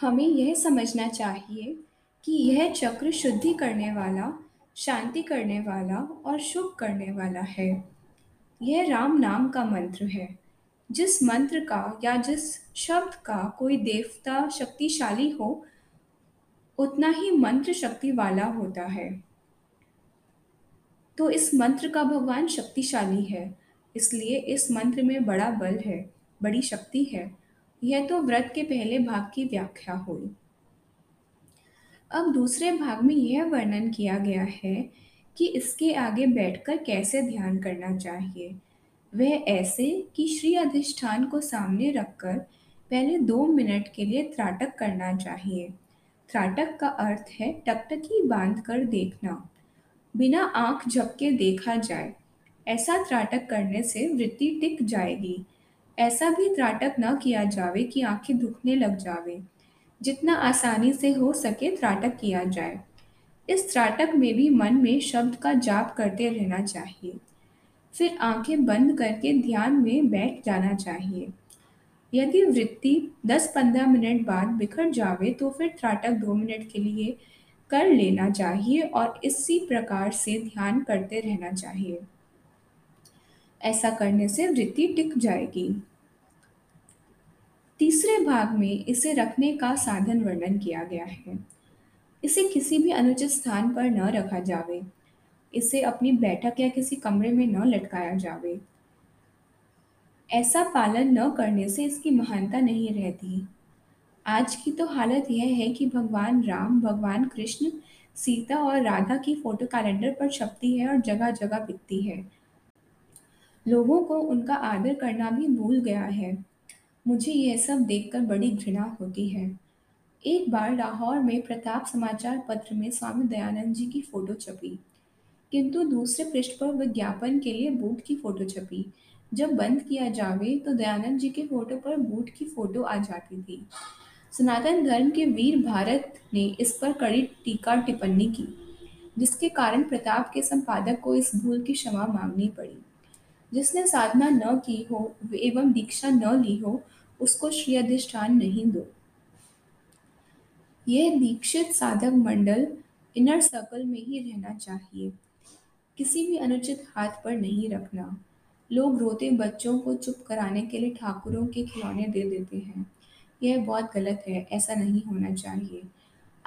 हमें यह समझना चाहिए कि यह चक्र शुद्धि करने वाला, शांति करने वाला और शुभ करने वाला है। यह राम नाम का मंत्र है। जिस मंत्र का या जिस शब्द का कोई देवता शक्तिशाली हो, उतना ही मंत्र शक्ति वाला होता है। तो इस मंत्र का भगवान शक्तिशाली है, इसलिए इस मंत्र में बड़ा बल है, बड़ी शक्ति है। यह तो व्रत के पहले भाग की व्याख्या हुई। अब दूसरे भाग में यह वर्णन किया गया है कि इसके आगे बैठकर कैसे ध्यान करना चाहिए। वह ऐसे कि श्री अधिष्ठान को सामने रखकर पहले दो मिनट के लिए त्राटक करना चाहिए। त्राटक का अर्थ है टकटकी बाँध कर देखना, बिना आँख झपके देखा जाए। ऐसा त्राटक करने से वृत्ति टिक जाएगी। ऐसा भी त्राटक न किया जावे कि आँखें दुखने लग जावे। जितना आसानी से हो सके त्राटक किया जाए। इस त्राटक में भी मन में शब्द का जाप करते रहना चाहिए। फिर आँखें बंद करके ध्यान में बैठ जाना चाहिए। यदि वृत्ति 10-15 मिनट बाद बिखर जावे तो फिर त्राटक दो मिनट के लिए कर लेना चाहिए और इसी प्रकार से ध्यान करते रहना चाहिए। ऐसा करने से वृत्ति टिक जाएगी। तीसरे भाग में इसे रखने का साधन वर्णन किया गया है। इसे किसी भी अनुचित स्थान पर न रखा जावे। इसे अपनी बैठक या किसी कमरे में न लटकाया जावे। ऐसा पालन न करने से इसकी महानता नहीं रहती। आज की तो हालत यह है कि भगवान राम, भगवान कृष्ण, सीता और राधा की फ़ोटो कैलेंडर पर छपती है और जगह-जगह बिकती है। लोगों को उनका आदर करना भी भूल गया है। मुझे यह सब देखकर बड़ी घृणा होती है। एक बार लाहौर में प्रताप समाचार पत्र में स्वामी दयानंद जी की फ़ोटो छपी, किंतु दूसरे पृष्ठ पर विज्ञापन के लिए बूट की फ़ोटो छपी। जब बंद किया जावे तो दयानंद जी के फ़ोटो पर बूट की फ़ोटो आ जाती थी। सनातन धर्म के वीर भारत ने इस पर कड़ी टीका टिप्पणी की, जिसके कारण प्रताप के संपादक को इस भूल की क्षमा मांगनी पड़ी। जिसने साधना न की हो एवं दीक्षा न ली हो, उसको श्री अधिष्ठान नहीं दो। यह दीक्षित साधक मंडल इनर सर्कल में ही रहना चाहिए। किसी भी अनुचित हाथ पर नहीं रखना। लोग रोते बच्चों को चुप कराने के लिए ठाकुरों के खिलौने दे देते हैं। यह बहुत गलत है, ऐसा नहीं होना चाहिए।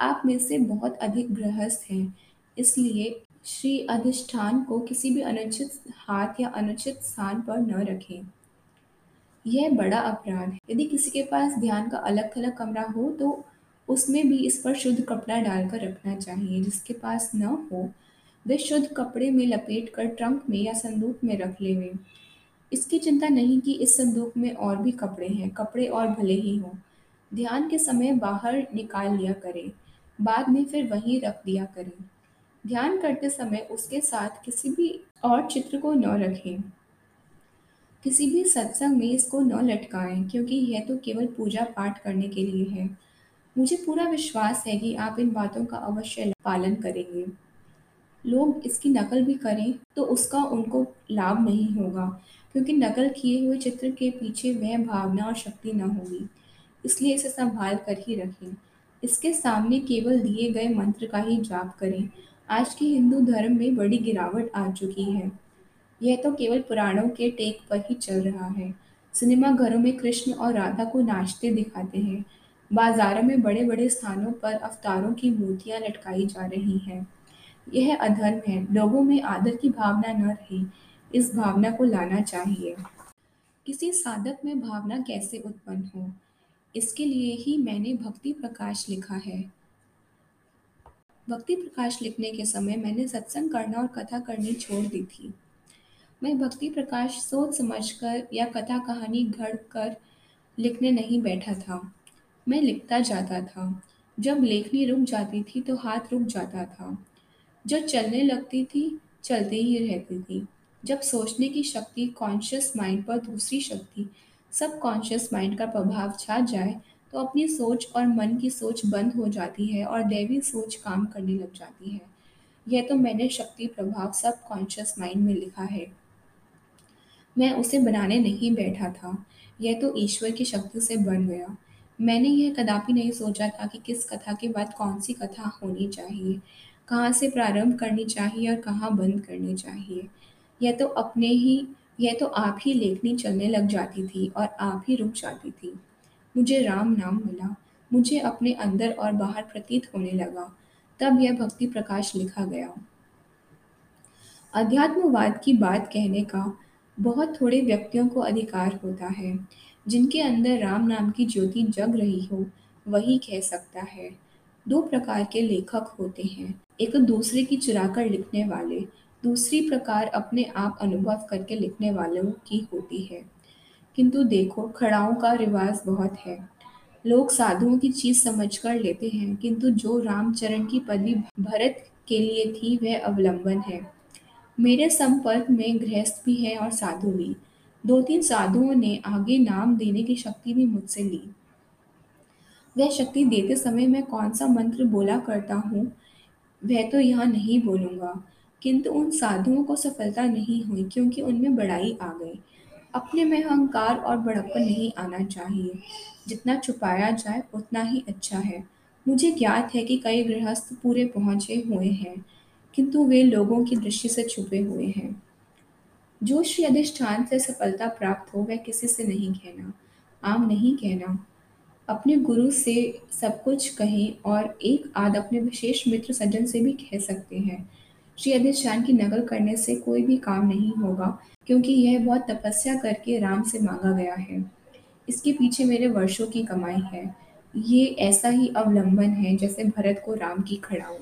आप में से बहुत अधिक गृहस्थ हैं, इसलिए श्री अधिष्ठान को किसी भी अनुचित हाथ या अनुचित स्थान पर न रखें। यह बड़ा अपराध है। यदि किसी के पास ध्यान का अलग-थलग कमरा हो तो उसमें भी इस पर शुद्ध कपड़ा डालकर रखना चाहिए। जिसके पास न हो, वे शुद्ध कपड़े में लपेट कर ट्रंक में या संदूक में रख लेवे। इसकी चिंता नहीं कि इस संदूक में और भी कपड़े हैं, कपड़े और भले ही हों। ध्यान के समय बाहर निकाल लिया करें, बाद में फिर वहीं रख दिया करें। ध्यान करते समय उसके साथ किसी भी और चित्र को न रखें। किसी भी सत्संग में इसको न लटकाएँ, क्योंकि यह तो केवल पूजा पाठ करने के लिए है। मुझे पूरा विश्वास है कि आप इन बातों का अवश्य पालन करेंगे। लोग इसकी नकल भी करें तो उसका उनको लाभ नहीं होगा, क्योंकि नकल किए हुए चित्र के पीछे वह भावना और शक्ति न होगी। इसलिए इसे संभाल कर ही रखें। इसके सामने केवल दिए गए मंत्र का ही जाप करें। आज के हिंदू धर्म में बड़ी गिरावट आ चुकी है। यह तो केवल पुराणों के टेक पर ही चल रहा है। सिनेमा घरों में कृष्ण और राधा को नाचते दिखाते हैं। बाजारों में बड़े-बड़े स्थानों पर अवतारों की मूर्तियाँ लटकाई जा रही हैं। यह अधर्म है। लोगों में आदर की भावना न रही, इस भावना को लाना चाहिए। किसी साधक में भावना कैसे उत्पन्न हो, इसके लिए ही मैंने भक्ति प्रकाश लिखा है। भक्ति प्रकाश लिखने के समय मैंने सत्संग करना और कथा करनी छोड़ दी थी। मैं भक्ति प्रकाश सोच समझकर या कथा कहानी घड़ कर लिखने नहीं बैठा था। मैं लिखता जाता था। जब लेखनी रुक जाती थी तो हाथ रुक जाता था। जब चलने लगती थी, चलते ही रहती थी। जब सोचने की शक्ति कॉन्शियस माइंड पर दूसरी शक्ति सब कॉन्शियस माइंड का प्रभाव छा जाए तो अपनी सोच और मन की सोच बंद हो जाती है और दैवी सोच काम करने लग जाती है। यह तो मैंने शक्ति प्रभाव सब कॉन्शियस माइंड में लिखा है। मैं उसे बनाने नहीं बैठा था। यह तो ईश्वर की शक्ति से बन गया। मैंने यह कदापि नहीं सोचा था कि किस कथा के बाद कौन-सी कथा होनी चाहिए, कहाँ से प्रारंभ करनी चाहिए और कहाँ बंद करनी चाहिए। यह तो अपने ही यह तो आप ही लेखनी चलने लग जाती थी और आप ही रुक जाती थी। मुझे राम नाम मिला, मुझे अपने अंदर और बाहर प्रतीत होने लगा, तब यह भक्ति प्रकाश लिखा गया। अध्यात्मवाद की बात कहने का बहुत थोड़े व्यक्तियों को अधिकार होता है। जिनके अंदर राम नाम की ज्योति जग रही हो, वही कह सकता है। दो प्रकार के लेखक होते हैं, एक दूसरे की चुराकर लिखने वाले, दूसरी प्रकार अपने आप अनुभव करके लिखने वालों की होती है। किंतु देखो खड़ाओं का रिवाज बहुत है। लोग साधुओं की चीज़ समझकर लेते हैं, किंतु जो रामचरण की पदवी भरत के लिए थी वह अवलंबन है। मेरे संपर्क में गृहस्थ भी है और साधु भी। दो तीन साधुओं ने आगे नाम देने की शक्ति भी मुझसे ली। वह शक्ति देते समय मैं कौन सा मंत्र बोला करता हूँ वह तो यहाँ नहीं बोलूँगा, किंतु उन साधुओं को सफलता नहीं हुई क्योंकि उनमें बड़ाई आ गई। अपने में अहंकार और बड़प्पन नहीं आना चाहिए। जितना छुपाया जाए उतना ही अच्छा है। मुझे ज्ञात है कि कई गृहस्थ पूरे पहुँचे हुए हैं, किंतु वे लोगों की दृष्टि से छुपे हुए हैं। जो श्री अधिष्ठान से सफलता प्राप्त हो वह किसी से नहीं कहना, आम नहीं कहना। अपने गुरु से सब कुछ कहें और एक आध अपने विशेष मित्र सज्जन से भी कह सकते हैं। श्री अधिष्ठान की नकल करने से कोई भी काम नहीं होगा क्योंकि यह बहुत तपस्या करके राम से मांगा गया है। इसके पीछे मेरे वर्षों की कमाई है। ये ऐसा ही अवलंबन है जैसे भरत को राम की खड़ाऊँ।